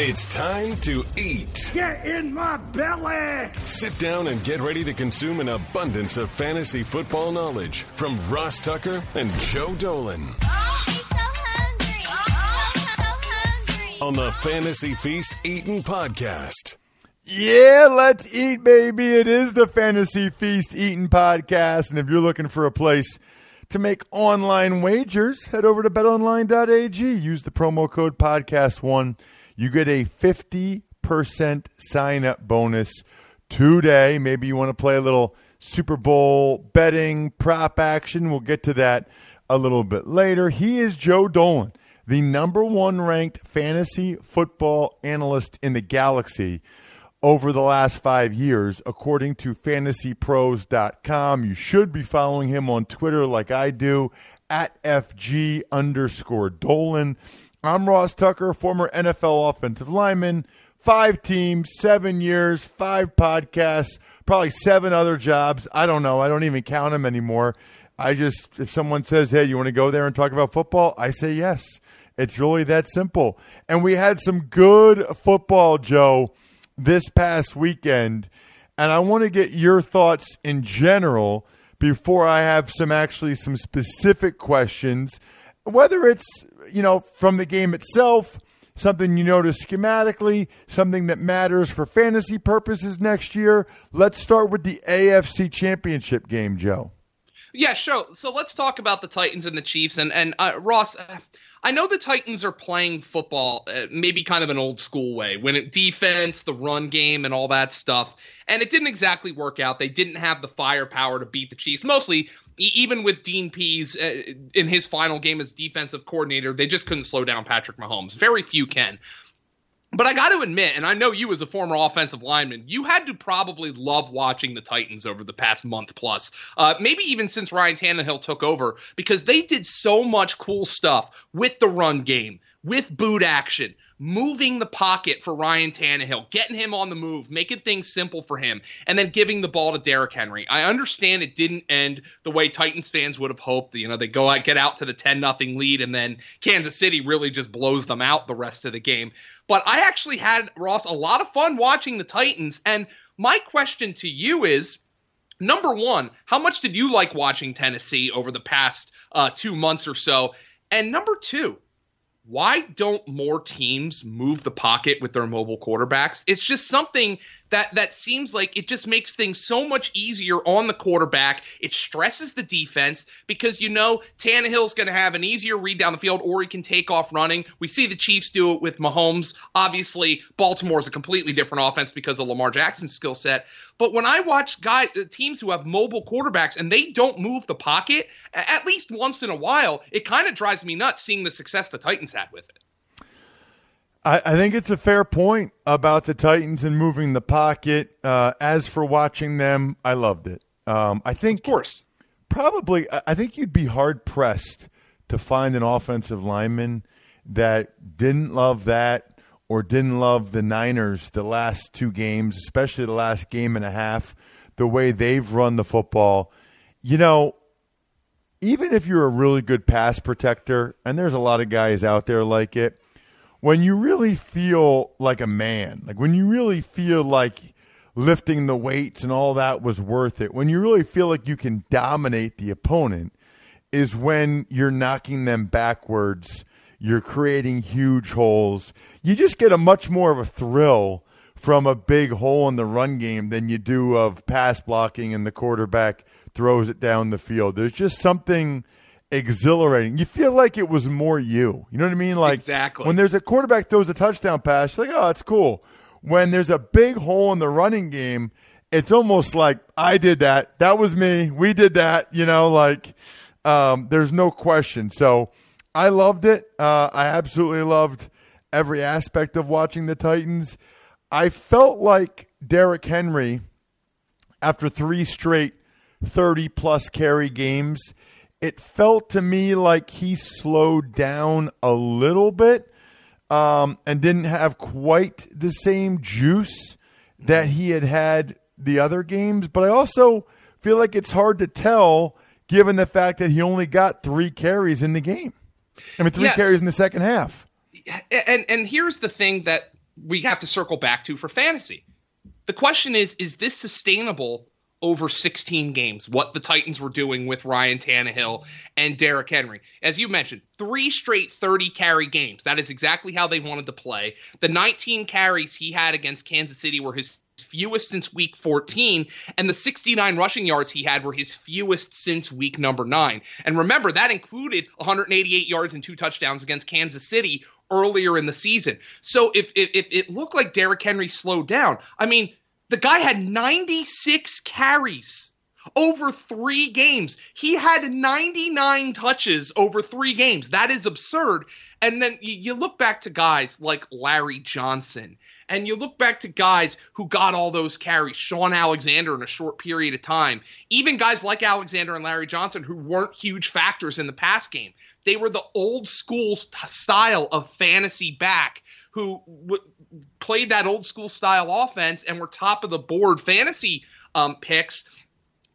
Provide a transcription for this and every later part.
It's time to eat. Get in my belly! Sit down and get ready to consume an abundance of fantasy football knowledge from Ross Tucker and Joe Dolan Oh, he's so hungry. Oh, so hungry. on the Fantasy Feast Eating Podcast. Yeah, let's eat, baby. It is the Fantasy Feast Eating Podcast. And if you're looking for a place to make online wagers, head over to betonline.ag. Use the promo code podcast1. You get a 50% sign up bonus today. Maybe you want to play a little Super Bowl betting prop action. We'll get to that a little bit later. He is Joe Dolan, the number one ranked fantasy football analyst in the galaxy over the last five years, according to fantasypros.com. You should be following him on Twitter like I do at FG underscore Dolan. I'm Ross Tucker, former NFL offensive lineman, five teams, seven years, five podcasts, probably seven other jobs. I don't know. I don't even count them anymore. I just, if someone says, hey, you want to go there and talk about football? I say yes. It's really that simple. And we had some good football, Joe this past weekend, and I want to get your thoughts in general before I have some actually some specific questions, whether it's you know from the game itself, something you notice schematically, something that matters for fantasy purposes next year. Let's start with the AFC Championship game, Joe. Yeah, sure. So let's talk about the Titans and the Chiefs. And and uh, Ross, uh, I know the Titans are playing football, uh, maybe kind of an old school way, when it defense, the run game, and all that stuff. And it didn't exactly work out. They didn't have the firepower to beat the Chiefs. Mostly, even with Dean Pees uh, in his final game as defensive coordinator, they just couldn't slow down Patrick Mahomes. Very few can. But I got to admit, and I know you as a former offensive lineman, you had to probably love watching the Titans over the past month plus, uh, maybe even since Ryan Tannehill took over, because they did so much cool stuff with the run game, with boot action, moving the pocket for Ryan Tannehill, getting him on the move, making things simple for him, and then giving the ball to Derrick Henry. I understand it didn't end the way Titans fans would have hoped. You know, they go out, get out to the 10 nothing lead, and then Kansas City really just blows them out the rest of the game. But I actually had, Ross, a lot of fun watching the Titans. And my question to you is number one, how much did you like watching Tennessee over the past uh, two months or so? And number two, why don't more teams move the pocket with their mobile quarterbacks? It's just something that that seems like it just makes things so much easier on the quarterback. It stresses the defense because you know Tannehill's going to have an easier read down the field, or he can take off running. We see the Chiefs do it with Mahomes. Obviously, Baltimore is a completely different offense because of Lamar Jackson's skill set. But when I watch guys, uh, teams who have mobile quarterbacks and they don't move the pocket at least once in a while, it kind of drives me nuts seeing the success the Titans had with it. I, I think it's a fair point about the Titans and moving the pocket. Uh, as for watching them, I loved it. Um, I think, Of course. probably, I- I think you'd be hard pressed to find an offensive lineman that didn't love that or didn't love the Niners the last two games, especially the last game and a half, the way they've run the football. You know, even if you're a really good pass protector, and there's a lot of guys out there like it, when you really feel like a man, like when you really feel like lifting the weights and all that was worth it, when you really feel like you can dominate the opponent, is when you're knocking them backwards, you're creating huge holes. You just get a much more of a thrill from a big hole in the run game than you do of pass blocking and the quarterback throws it down the field. There's just something exhilarating. You feel like it was more you. You know what I mean? Like Exactly. when there's a quarterback throws a touchdown pass, you're like, oh, it's cool. When there's a big hole in the running game, it's almost like I did that. That was me. We did that. You know, like um, there's no question. So I loved it. Uh, I absolutely loved every aspect of watching the Titans. I felt like Derrick Henry, after three straight 30 plus carry games, it felt to me like he slowed down a little bit um, and didn't have quite the same juice that he had had the other games. But I also feel like it's hard to tell given the fact that he only got three carries in the game. I mean, three Yes. carries in the second half. and and here's the thing that we have to circle back to for fantasy. The question is is this sustainable over 16 games, what the Titans were doing with Ryan Tannehill and Derrick Henry. As you mentioned, three straight 30 carry games. That is exactly how they wanted to play. The 19 carries he had against Kansas City were his fewest since week 14, and the 69 rushing yards he had were his fewest since week number nine. And remember, that included 188 yards and two touchdowns against Kansas City earlier in the season. So if, if, if it looked like Derrick Henry slowed down, I mean, the guy had 96 carries over three games. He had 99 touches over three games. That is absurd. And then you, look back to guys like Larry Johnson, and you look back to guys who got all those carries, Shaun Alexander in a short period of time. Even guys like Alexander and Larry Johnson who weren't huge factors in the pass game. They were the old school style of fantasy back who w- played that old school style offense and were top of the board fantasy um, picks.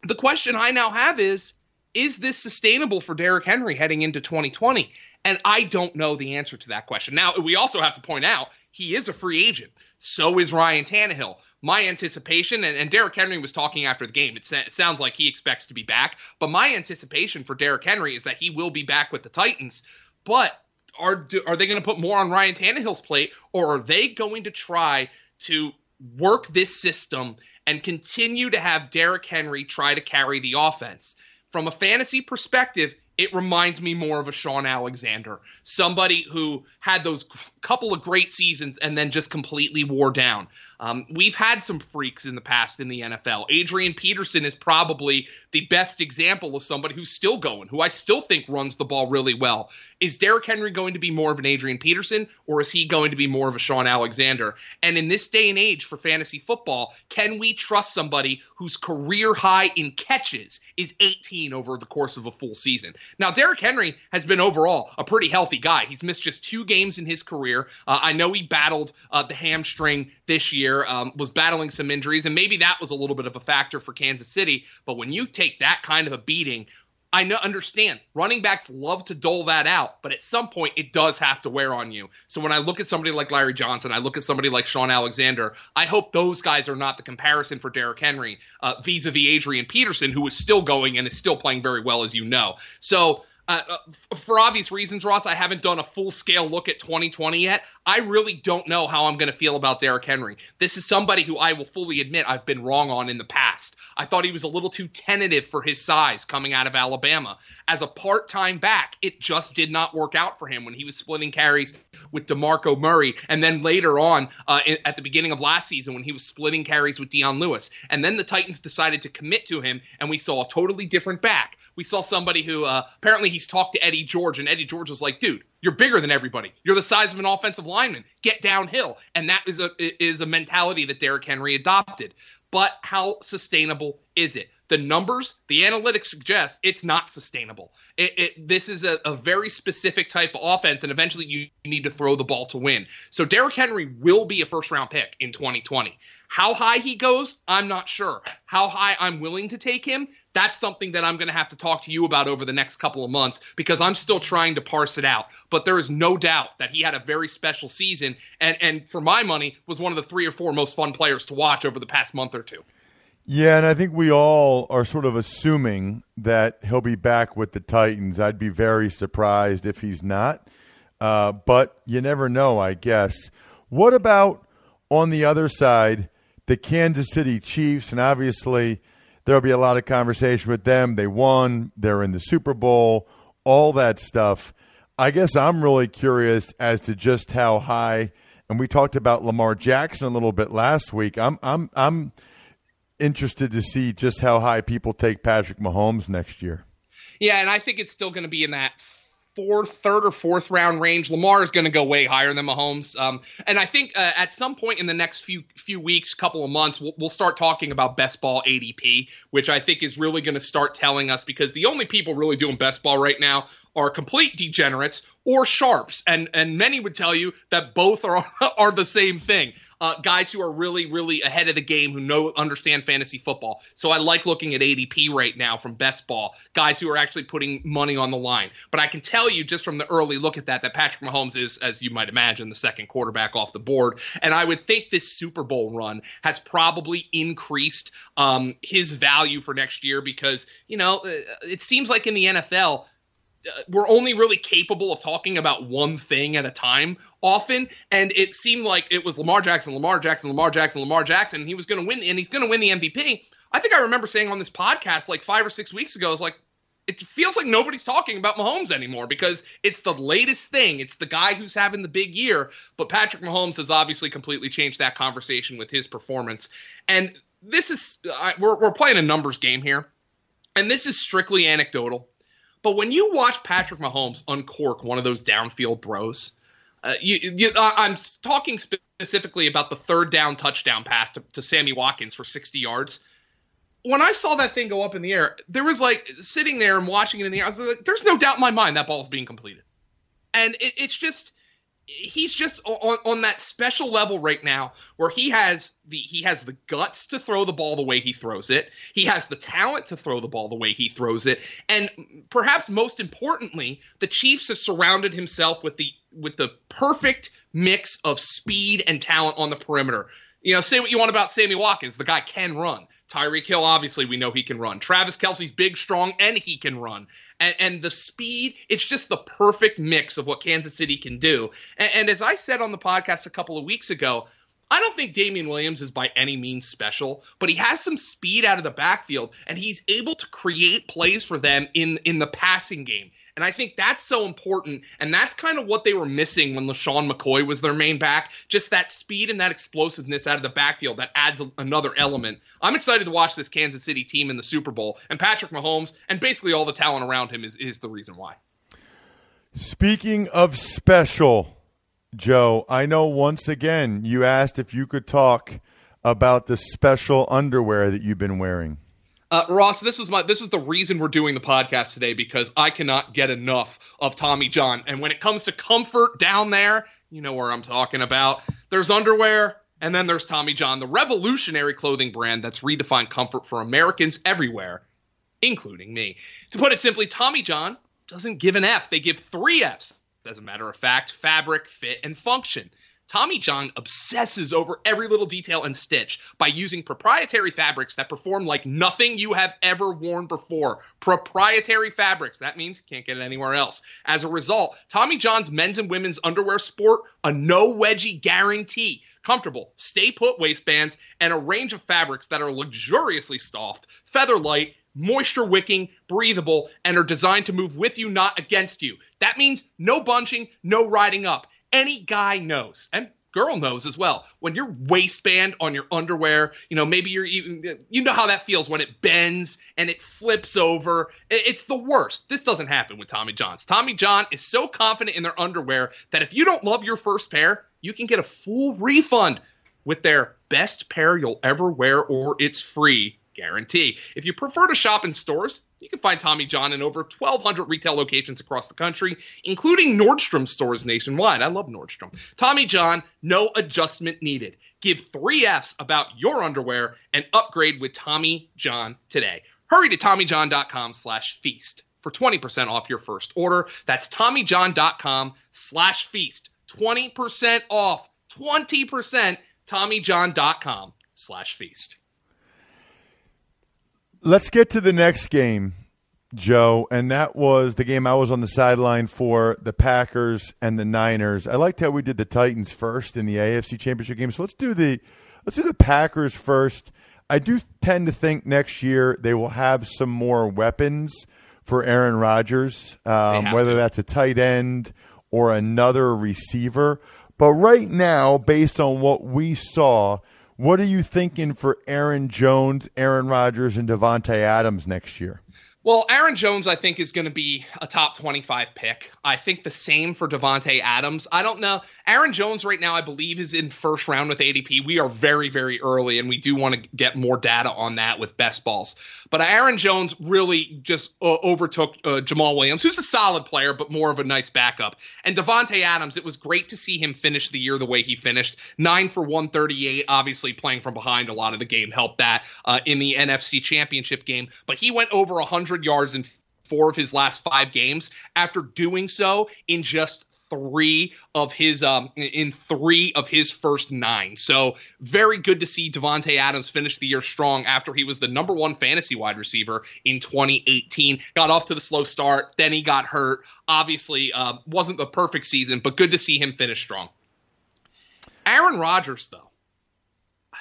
The question I now have is is this sustainable for Derrick Henry heading into 2020? And I don't know the answer to that question. Now, we also have to point out he is a free agent. So is Ryan Tannehill. My anticipation, and, and Derrick Henry was talking after the game, it, sa- it sounds like he expects to be back. But my anticipation for Derrick Henry is that he will be back with the Titans. But are are they going to put more on Ryan Tannehill's plate, or are they going to try to work this system and continue to have Derrick Henry try to carry the offense? From a fantasy perspective, it reminds me more of a Shaun Alexander, somebody who had those couple of great seasons and then just completely wore down. Um, we've had some freaks in the past in the NFL. Adrian Peterson is probably the best example of somebody who's still going, who I still think runs the ball really well. Is Derrick Henry going to be more of an Adrian Peterson, or is he going to be more of a Shaun Alexander? And in this day and age for fantasy football, can we trust somebody whose career high in catches is 18 over the course of a full season? Now, Derrick Henry has been overall a pretty healthy guy. He's missed just two games in his career. Uh, I know he battled uh, the hamstring this year, um, was battling some injuries, and maybe that was a little bit of a factor for Kansas City. But when you take that kind of a beating, I know, understand running backs love to dole that out, but at some point it does have to wear on you. So when I look at somebody like Larry Johnson, I look at somebody like Shaun Alexander, I hope those guys are not the comparison for Derrick Henry uh, vis-a-vis Adrian Peterson, who is still going and is still playing very well, as you know. So uh, uh for obvious reasons, Ross, I haven't done a full scale look at 2020 yet. I really don't know how I'm going to feel about Derrick Henry. This is somebody who I will fully admit I've been wrong on in the past. I thought he was a little too tentative for his size coming out of Alabama. As a part time back, it just did not work out for him when he was splitting carries with DeMarco Murray. And then later on, uh, at the beginning of last season, when he was splitting carries with Dion Lewis. And then the Titans decided to commit to him, and we saw a totally different back. We saw somebody who uh, apparently he's talked to Eddie George, and Eddie George was like, dude, you're bigger than everybody. You're the size of an offensive lineman. Get downhill. And that is a is a mentality that Derrick Henry adopted. But how sustainable is it? The numbers, the analytics suggest it's not sustainable. It, it, this is a, a, very specific type of offense, and eventually you need to throw the ball to win. So Derrick Henry will be a first round pick in 2020. How high he goes, I'm not sure. How high I'm willing to take him, that's something that I'm going to have to talk to you about over the next couple of months because I'm still trying to parse it out. But there is no doubt that he had a very special season and and for my money was one of the 3 or 4 most fun players to watch over the past month or two. Yeah, and I think we all are sort of assuming that he'll be back with the Titans. I'd be very surprised if he's not. Uh, but you never know, I guess. What about on the other side? the Kansas City Chiefs, and obviously there'll be a lot of conversation with them. They won, they're in the Super Bowl, all that stuff. I guess I'm really curious as to just how high. And we talked about Lamar Jackson a little bit last week. I'm I'm I'm interested to see just how high people take Patrick Mahomes next year. Yeah, and I think it's still going to be in that fourth, third or fourth round range. Lamar is going to go way higher than Mahomes. Um, and I think uh, at some point in the next few few weeks, couple of months, we'll, we'll start talking about best ball ADP, which I think is really going to start telling us because the only people really doing best ball right now are complete degenerates or sharps, and and many would tell you that both are are the same thing. Uh, guys who are really, really ahead of the game, who know understand fantasy football. So I like looking at ADP right now from Best Ball, guys who are actually putting money on the line. But I can tell you just from the early look at that that Patrick Mahomes is, as you might imagine, the second quarterback off the board. And I would think this Super Bowl run has probably increased um, his value for next year because you know uh, it seems like in the NFL Uh, we're only really capable of talking about one thing at a time often and it seemed like it was Lamar Jackson Lamar Jackson Lamar Jackson Lamar Jackson and he was going to win and he's going to win the MVP I think I remember saying on this podcast like 5 or 6 weeks ago it's like it feels like nobody's talking about Mahomes anymore because it's the latest thing. It's the guy who's having the big year. But Patrick Mahomes has obviously completely changed that conversation with his performance. And this is, we're, we're playing a numbers game here. And this is strictly anecdotal. But when you watch Patrick Mahomes uncork one of those downfield throws, uh, you, you, I'm talking specifically about the third down touchdown pass to, to Sammy Watkins for 60 yards. When I saw that thing go up in the air, there was like sitting there and watching it in the air. I was like, "There's no doubt in my mind that ball is being completed," and it, it's just he's just on, on that special level right now where he has the he has the guts to throw the ball the way he throws it he has the talent to throw the ball the way he throws it and perhaps most importantly the chiefs have surrounded himself with the with the perfect mix of speed and talent on the perimeter you know, say what you want about Sammy Watkins. The guy can run. Tyreek Hill, obviously, we know he can run. Travis Kelce's big, strong, and he can run. And, and the speed, it's just the perfect mix of what Kansas City can do. And, and as I said on the podcast a couple of weeks ago, I don't think Damien Williams is by any means special, but he has some speed out of the backfield, and he's able to create plays for them in in the passing game. And I think that's so important. And that's kind of what they were missing when LeSean McCoy was their main back. Just that speed and that explosiveness out of the backfield that adds a, another element. I'm excited to watch this Kansas City team in the Super Bowl. And Patrick Mahomes and basically all the talent around him is, is the reason why. Speaking of special, Joe, I know once again you asked if you could talk about the special underwear that you've been wearing. Uh, Ross, this was my this is the reason we're doing the podcast today because I cannot get enough of Tommy John. And when it comes to comfort down there, you know where I'm talking about. There's underwear, and then there's Tommy John, the revolutionary clothing brand that's redefined comfort for Americans everywhere, including me. To put it simply, Tommy John doesn't give an F. They give three Fs. As a matter of fact, fabric, fit, and function. Tommy John obsesses over every little detail and stitch by using proprietary fabrics that perform like nothing you have ever worn before. Proprietary fabrics. That means you can't get it anywhere else. As a result, Tommy John's men's and women's underwear sport a no wedgie guarantee. Comfortable, stay put waistbands, and a range of fabrics that are luxuriously soft, feather light, moisture wicking, breathable, and are designed to move with you, not against you. That means no bunching, no riding up any guy knows, and girl knows as well. When your waistband on your underwear, you know, maybe you're even, you know how that feels when it bends and it flips over. It's the worst. This doesn't happen with Tommy John's. Tommy John is so confident in their underwear that if you don't love your first pair, you can get a full refund with their best pair you'll ever wear or it's free guarantee. If you prefer to shop in stores, you can find Tommy John in over 1,200 retail locations across the country, including Nordstrom stores nationwide. I love Nordstrom. Tommy John, no adjustment needed. Give three F's about your underwear and upgrade with Tommy John today. Hurry to TommyJohn.com slash feast for 20% off your first order. That's TommyJohn.com slash feast. 20% off. 20%. TommyJohn.com slash feast. Let's get to the next game, Joe, and that was the game I was on the sideline for the Packers and the Niners. I liked how we did the Titans first in the AFC Championship game. So let's do the let's do the Packers first. I do tend to think next year they will have some more weapons for Aaron Rodgers, um, whether to. that's a tight end or another receiver. But right now, based on what we saw, what are you thinking for Aaron Jones, Aaron Rodgers, and Davante Adams next year? Well, Aaron Jones, I think, is going to be a top 25 pick. I think the same for Davante Adams. I don't know. Aaron Jones, right now, I believe, is in first round with ADP. We are very, very early, and we do want to get more data on that with best balls. But Aaron Jones really just uh, overtook uh, Jamaal Williams, who's a solid player, but more of a nice backup. And Davante Adams, it was great to see him finish the year the way he finished. Nine for 138, obviously playing from behind a lot of the game helped that uh, in the NFC Championship game. But he went over 100 yards in four of his last five games after doing so in just three of his um in three of his first nine. So very good to see Davante Adams finish the year strong after he was the number one fantasy wide receiver in 2018. Got off to the slow start, then he got hurt. Obviously, uh, wasn't the perfect season, but good to see him finish strong. Aaron Rodgers, though,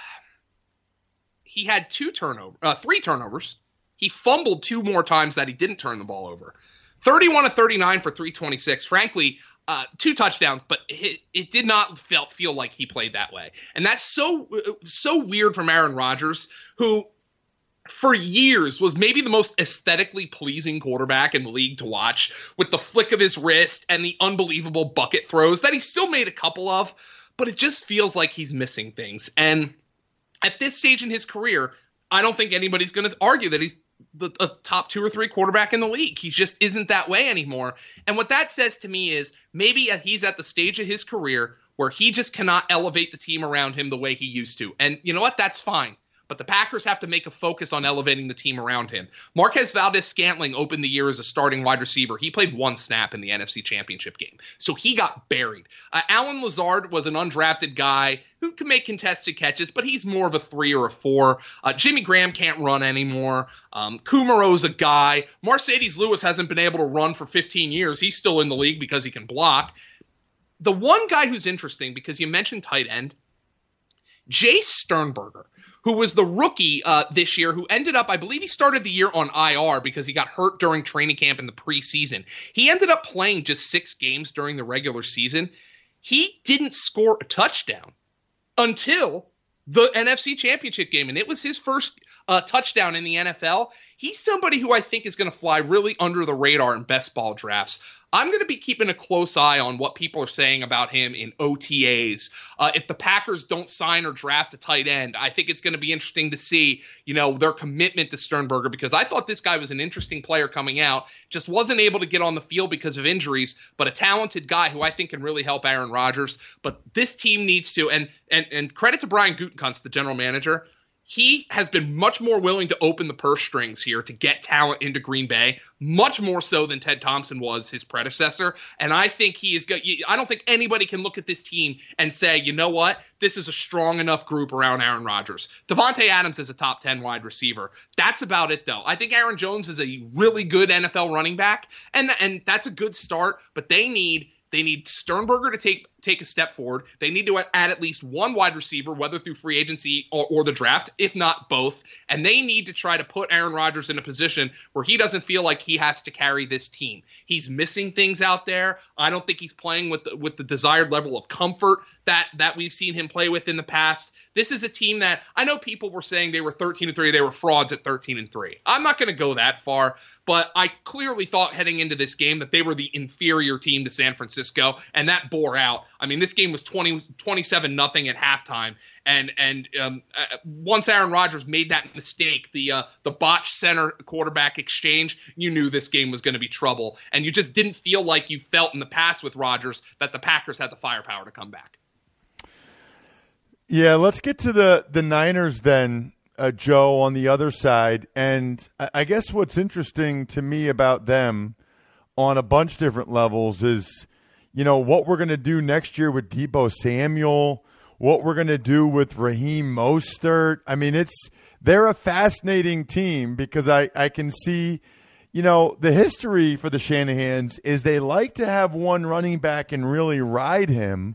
he had two turnovers, uh, three turnovers. He fumbled two more times that he didn't turn the ball over. 31 to 39 for 326. Frankly, uh, two touchdowns, but it, it did not feel, feel like he played that way. And that's so so weird from Aaron Rodgers, who for years was maybe the most aesthetically pleasing quarterback in the league to watch with the flick of his wrist and the unbelievable bucket throws that he still made a couple of, but it just feels like he's missing things. And at this stage in his career, I don't think anybody's going to argue that he's the a top two or three quarterback in the league. He just isn't that way anymore. And what that says to me is maybe he's at the stage of his career where he just cannot elevate the team around him the way he used to. And you know what? That's fine. But the Packers have to make a focus on elevating the team around him. Marquez Valdes-Scantling opened the year as a starting wide receiver. He played one snap in the NFC Championship game. So he got buried. Uh, Allen Lazard was an undrafted guy who can make contested catches, but he's more of a three or a four. Uh, Jimmy Graham can't run anymore. Um, Kumerow's a guy. Marcedes Lewis hasn't been able to run for 15 years. He's still in the league because he can block. The one guy who's interesting, because you mentioned tight end, Jace Sternberger who was the rookie uh, this year, who ended up, I believe he started the year on IR because he got hurt during training camp in the preseason. He ended up playing just six games during the regular season. He didn't score a touchdown until the NFC Championship game, and it was his first uh, touchdown in the NFL. He's somebody who I think is going to fly really under the radar in best ball drafts. I'm going to be keeping a close eye on what people are saying about him in OTAs. Uh, if the Packers don't sign or draft a tight end, I think it's going to be interesting to see, you know, their commitment to Sternberger because I thought this guy was an interesting player coming out, just wasn't able to get on the field because of injuries, but a talented guy who I think can really help Aaron Rodgers. But this team needs to, and and and credit to Brian Gutekunst, the general manager he has been much more willing to open the purse strings here to get talent into Green Bay, much more so than Ted Thompson was his predecessor. And I think he is. Good. I don't think anybody can look at this team and say, you know what, this is a strong enough group around Aaron Rodgers. Davante Adams is a top ten wide receiver. That's about it, though. I think Aaron Jones is a really good NFL running back, and and that's a good start. But they need they need Sternberger to take take a step forward. They need to add at least one wide receiver, whether through free agency or, or, the draft, if not both. And they need to try to put Aaron Rodgers in a position where he doesn't feel like he has to carry this team. He's missing things out there. I don't think he's playing with the, with the desired level of comfort that that we've seen him play with in the past. This is a team that I know people were saying they were 13 and 3, they were frauds at 13 and 3. I'm not going to go that far, but I clearly thought heading into this game that they were the inferior team to San Francisco, and that bore out. I mean, this game was 20, 27 nothing at halftime, and and um, uh, once Aaron Rodgers made that mistake, the uh, the botched center quarterback exchange, you knew this game was going to be trouble, and you just didn't feel like you felt in the past with Rodgers that the Packers had the firepower to come back. Yeah, let's get to the the Niners then uh, Joe, on the other side. And I guess what's interesting to me about them on a bunch of different levels is, you know, what we're going to do next year with Deebo Samuel, what we're going to do with Raheem Mostert. I mean, it's they're a fascinating team because I, I can see, you know, the history for the Shanahans is they like to have one running back and really ride him.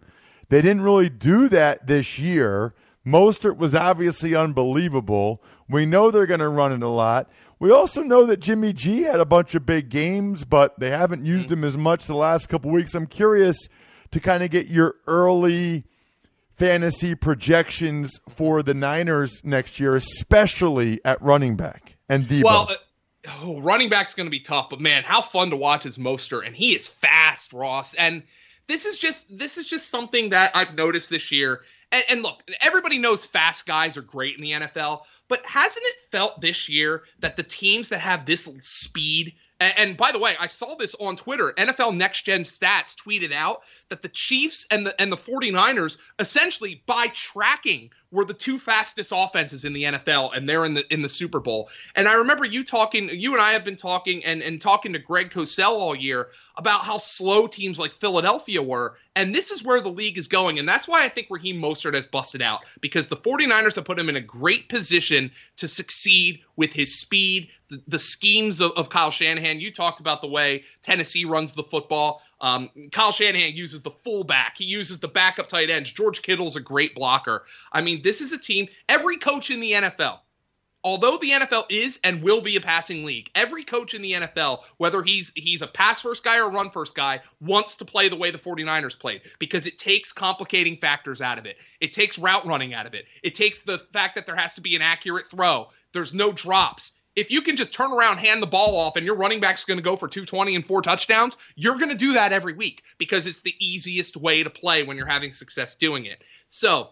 They didn't really do that this year. Mostert was obviously unbelievable. We know they're going to run it a lot. We also know that Jimmy G had a bunch of big games, but they haven't used him as much the last couple weeks. I'm curious to kind of get your early fantasy projections for the Niners next year, especially at running back and Deebo. Well, uh, oh, running back's going to be tough, but man, how fun to watch is Mostert, and he is fast, Ross. And this is just this is just something that I've noticed this year. And, and look, everybody knows fast guys are great in the NFL, but hasn't it felt this year that the teams that have this speed and, and, by the way, I saw this on Twitter. NFL Next Gen Stats tweeted out that the Chiefs and the and the 49ers essentially by tracking were the two fastest offenses in the NFL and they're in the in the Super Bowl. And I remember you talking you and I have been talking and and talking to Greg Cosell all year about how slow teams like Philadelphia were and this is where the league is going. And that's why I think Raheem Mostert has busted out because the 49ers have put him in a great position to succeed with his speed, the, the schemes of, of, Kyle Shanahan. You talked about the way Tennessee runs the football. Um, Kyle Shanahan uses the fullback, he uses the backup tight ends. George Kittle's a great blocker. I mean, this is a team, every coach in the NFL although the NFL is and will be a passing league, every coach in the NFL, whether he's he's a pass first guy or a run first guy, wants to play the way the 49ers played because it takes complicating factors out of it. It takes route running out of it. It takes the fact that there has to be an accurate throw. There's no drops. If you can just turn around, hand the ball off, and your running back's going to go for 220 and four touchdowns, you're going to do that every week because it's the easiest way to play when you're having success doing it. So,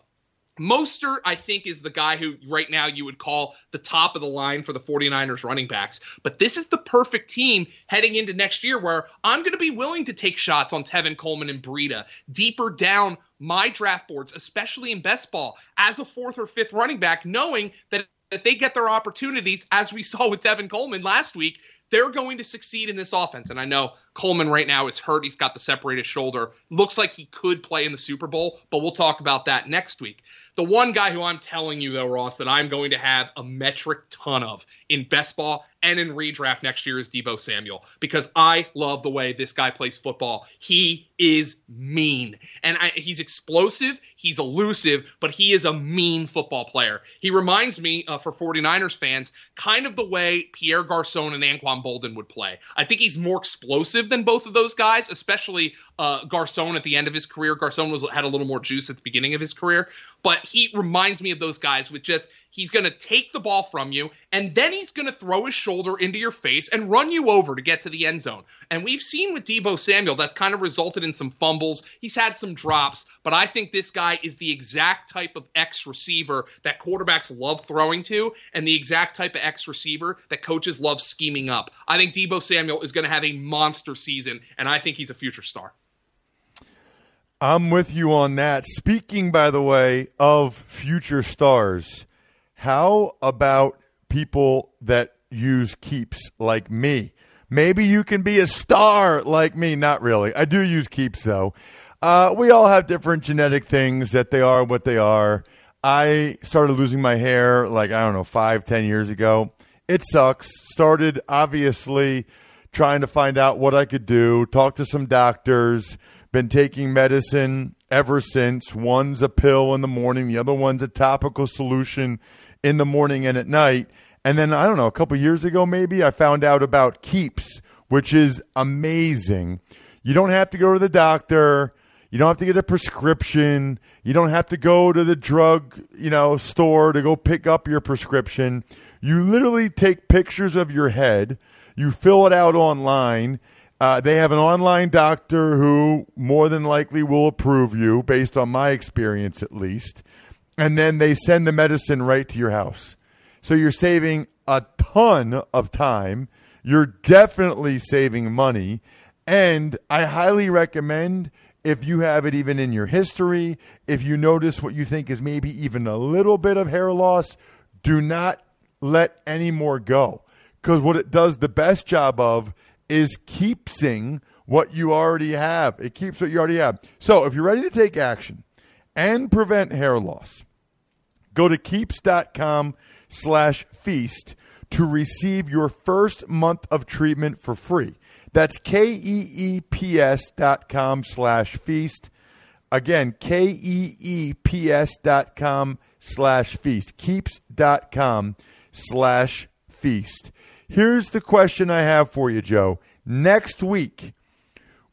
Mostert, I think, is the guy who right now you would call the top of the line for the 49ers running backs. But this is the perfect team heading into next year where I'm going to be willing to take shots on Tevin Coleman and Breida deeper down my draft boards, especially in best ball, as a fourth or fifth running back, knowing that that they get their opportunities, as we saw with Tevin Coleman last week, they're going to succeed in this offense. And I know Coleman right now is hurt. He's got the separated shoulder. Looks like he could play in the Super Bowl, but we'll talk about that next week. The one guy who I'm telling you, though, Ross, that I'm going to have a metric ton of in best ball and in redraft next year is Deebo Samuel because I love the way this guy plays football. He is mean and I, he's explosive, he's elusive, but he is a mean football player. He reminds me, uh, for 49ers fans, kind of the way Pierre Garcon and Anquan Boldin would play. I think he's more explosive than both of those guys, especially uh, Garcon at the end of his career. Garcon was had a little more juice at the beginning of his career, but he reminds me of those guys with just He's going to take the ball from you, and then he's going to throw his shoulder into your face and run you over to get to the end zone. And we've seen with Deebo Samuel, that's kind of resulted in some fumbles. He's had some drops, but I think this guy is the exact type of X receiver that quarterbacks love throwing to, and the exact type of X receiver that coaches love scheming up. I think Deebo Samuel is going to have a monster season, and I think he's a future star. I'm with you on that. Speaking, by the way, of future stars, how about people that use keeps like me? Maybe you can be a star like me. Not really. I do use keeps though. Uh, we all have different genetic things that they are what they are. I started losing my hair like, I don't know, five, ten years ago. It sucks. Started obviously trying to find out what I could do, talk to some doctors, been taking medicine ever since. One's a pill in the morning, the other one's a topical solution in the morning and at night. And then, I don't know, a couple years ago, maybe, I found out about Keeps, which is amazing. You don't have to go to the doctor. You don't have to get a prescription. You don't have to go to the drug, you know, store to go pick up your prescription. You literally take pictures of your head. You fill it out online. Uh, they have an online doctor who more than likely will approve you, based on my experience at least and then they send the medicine right to your house. So you're saving a ton of time. You're definitely saving money. And I highly recommend if you have it even in your history, if you notice what you think is maybe even a little bit of hair loss, do not let any more go. Because what it does the best job of is keepsing what you already have. It keeps what you already have. So if you're ready to take action and prevent hair loss, Go to keeps.com slash feast to receive your first month of treatment for free. That's K-E-E-P-S dot com slash feast. Again, K-E-E-P-S dot com slash feast. Keeps.com slash feast. Here's the question I have for you, Joe. Next week,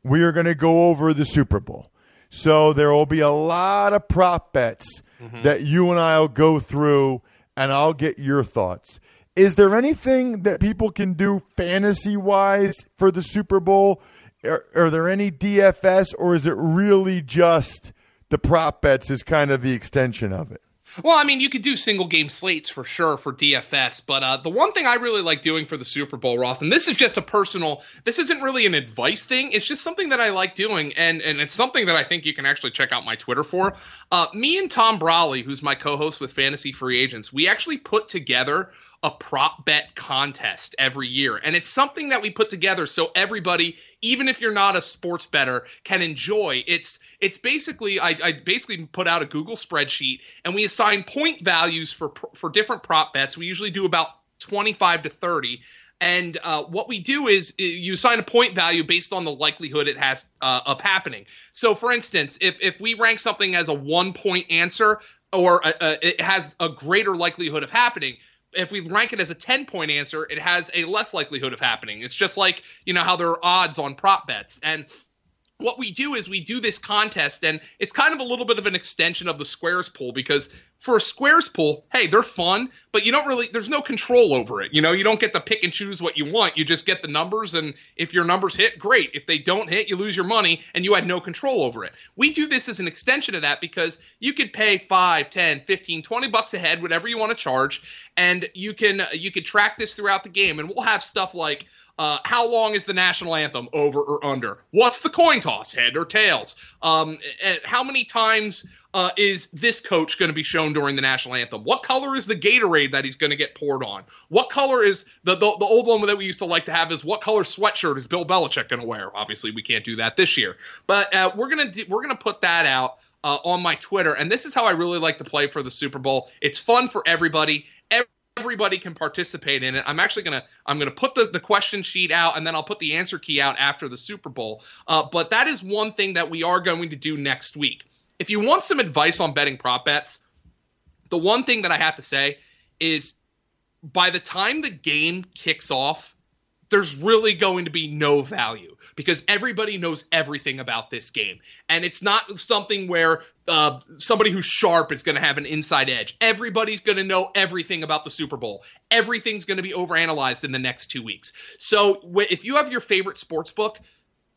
we are going to go over the Super Bowl. So there will be a lot of prop bets mm-hmm. that you and I will go through, and I'll get your thoughts. Is there anything that people can do fantasy wise for the Super Bowl? Are, are there any DFS, or is it really just the prop bets is kind of the extension of it? Well, I mean, you could do single game slates for sure for DFS, but uh, the one thing I really like doing for the Super Bowl, Ross, and this is just a personal, this isn't really an advice thing. It's just something that I like doing, and and it's something that I think you can actually check out my Twitter for. Uh, me and Tom Brolley, who's my co-host with Fantasy Free Agents, we actually put together a prop bet contest every year. And it's something that we put together so everybody, even if you're not a sports bettor, can enjoy. It's it's basically I, I basically put out a Google spreadsheet and we assign point values for for different prop bets. We usually do about 25 to 30. And uh, what we do is you assign a point value based on the likelihood it has uh, of happening. So, for instance, if if we rank something as a one point answer or a, a, it has a greater likelihood of happening, if we rank it as a 10 point answer, it has a less likelihood of happening. It's just like, you know, how there are odds on prop bets. And what we do is we do this contest and it's kind of a little bit of an extension of the squares pool because for a squares pool hey they're fun but you don't really there's no control over it. You know you don't get to pick and choose what you want. You just get the numbers and if your numbers hit great. If they don't hit you lose your money and you had no control over it. We do this as an extension of that because you could pay 5 10 15 20 bucks a head whatever you want to charge and you can you can track this throughout the game. And we'll have stuff like uh, how long is the national anthem over or under? What's the coin toss, head or tails? Um, how many times uh, is this coach going to be shown during the national anthem? What color is the Gatorade that he's going to get poured on? What color is the, the, the old one that we used to like to have is what color sweatshirt is Bill Belichick going to wear? Obviously, we can't do that this year, but uh, we're gonna do, we're gonna put that out. Uh, on my Twitter, and this is how I really like to play for the Super Bowl. It's fun for everybody everybody can participate in it. I'm actually gonna I'm gonna put the, the question sheet out and then I'll put the answer key out after the Super Bowl. Uh, but that is one thing that we are going to do next week. If you want some advice on betting prop bets, the one thing that I have to say is by the time the game kicks off, there's really going to be no value because everybody knows everything about this game. And it's not something where uh, somebody who's sharp is going to have an inside edge. Everybody's going to know everything about the Super Bowl. Everything's going to be overanalyzed in the next two weeks. So if you have your favorite sports book,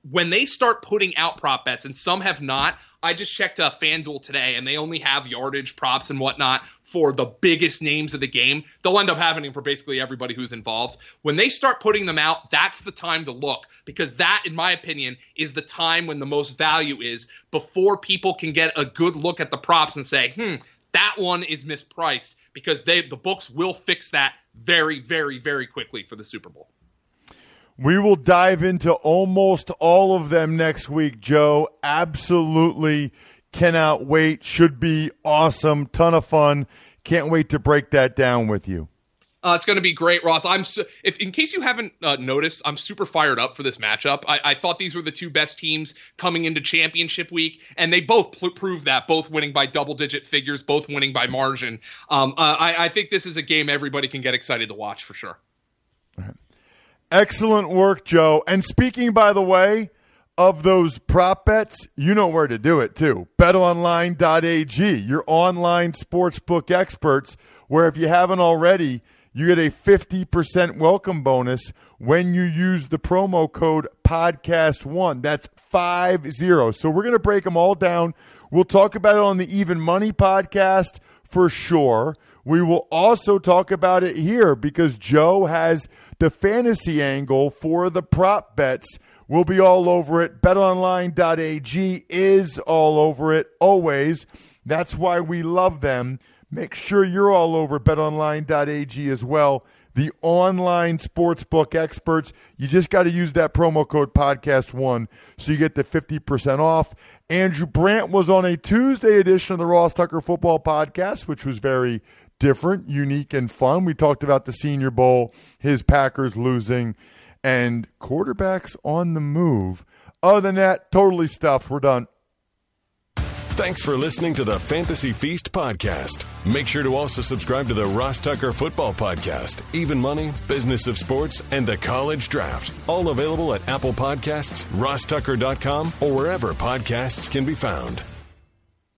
when they start putting out prop bets, and some have not, I just checked uh, FanDuel today, and they only have yardage props and whatnot for the biggest names of the game. They'll end up having them for basically everybody who's involved. When they start putting them out, that's the time to look because that, in my opinion, is the time when the most value is before people can get a good look at the props and say, hmm, that one is mispriced because they the books will fix that very, very, very quickly for the Super Bowl. We will dive into almost all of them next week, Joe. Absolutely cannot wait. Should be awesome. Ton of fun. Can't wait to break that down with you. Uh, it's going to be great, Ross. I'm su- if in case you haven't uh, noticed, I'm super fired up for this matchup. I-, I, thought these were the two best teams coming into championship week, and they both pl- proved that. Both winning by double-digit figures, both winning by margin. Um, uh, I-, I think this is a game everybody can get excited to watch for sure. Excellent work, Joe. And speaking, by the way, of those prop bets, you know where to do it too. BetOnline.ag, your online sportsbook experts, where if you haven't already, you get a 50% welcome bonus when you use the promo code podcast1. That's 50. So we're going to break them all down. We'll talk about it on the Even Money podcast for sure. We will also talk about it here because Joe has the fantasy angle for the prop bets. We'll be all over it. BetOnline.ag is all over it always. That's why we love them. Make sure you're all over betonline.ag as well. The online sportsbook experts. You just got to use that promo code podcast1 so you get the 50% off. Andrew Brandt was on a Tuesday edition of the Ross Tucker Football Podcast, which was very different, unique, and fun. We talked about the Senior Bowl, his Packers losing, and quarterbacks on the move. Other than that, totally stuffed. We're done. Thanks for listening to the Fantasy Feast podcast. Make sure to also subscribe to the Ross Tucker Football Podcast, Even Money, Business of Sports, and the College Draft. All available at Apple Podcasts, rosstucker.com, or wherever podcasts can be found.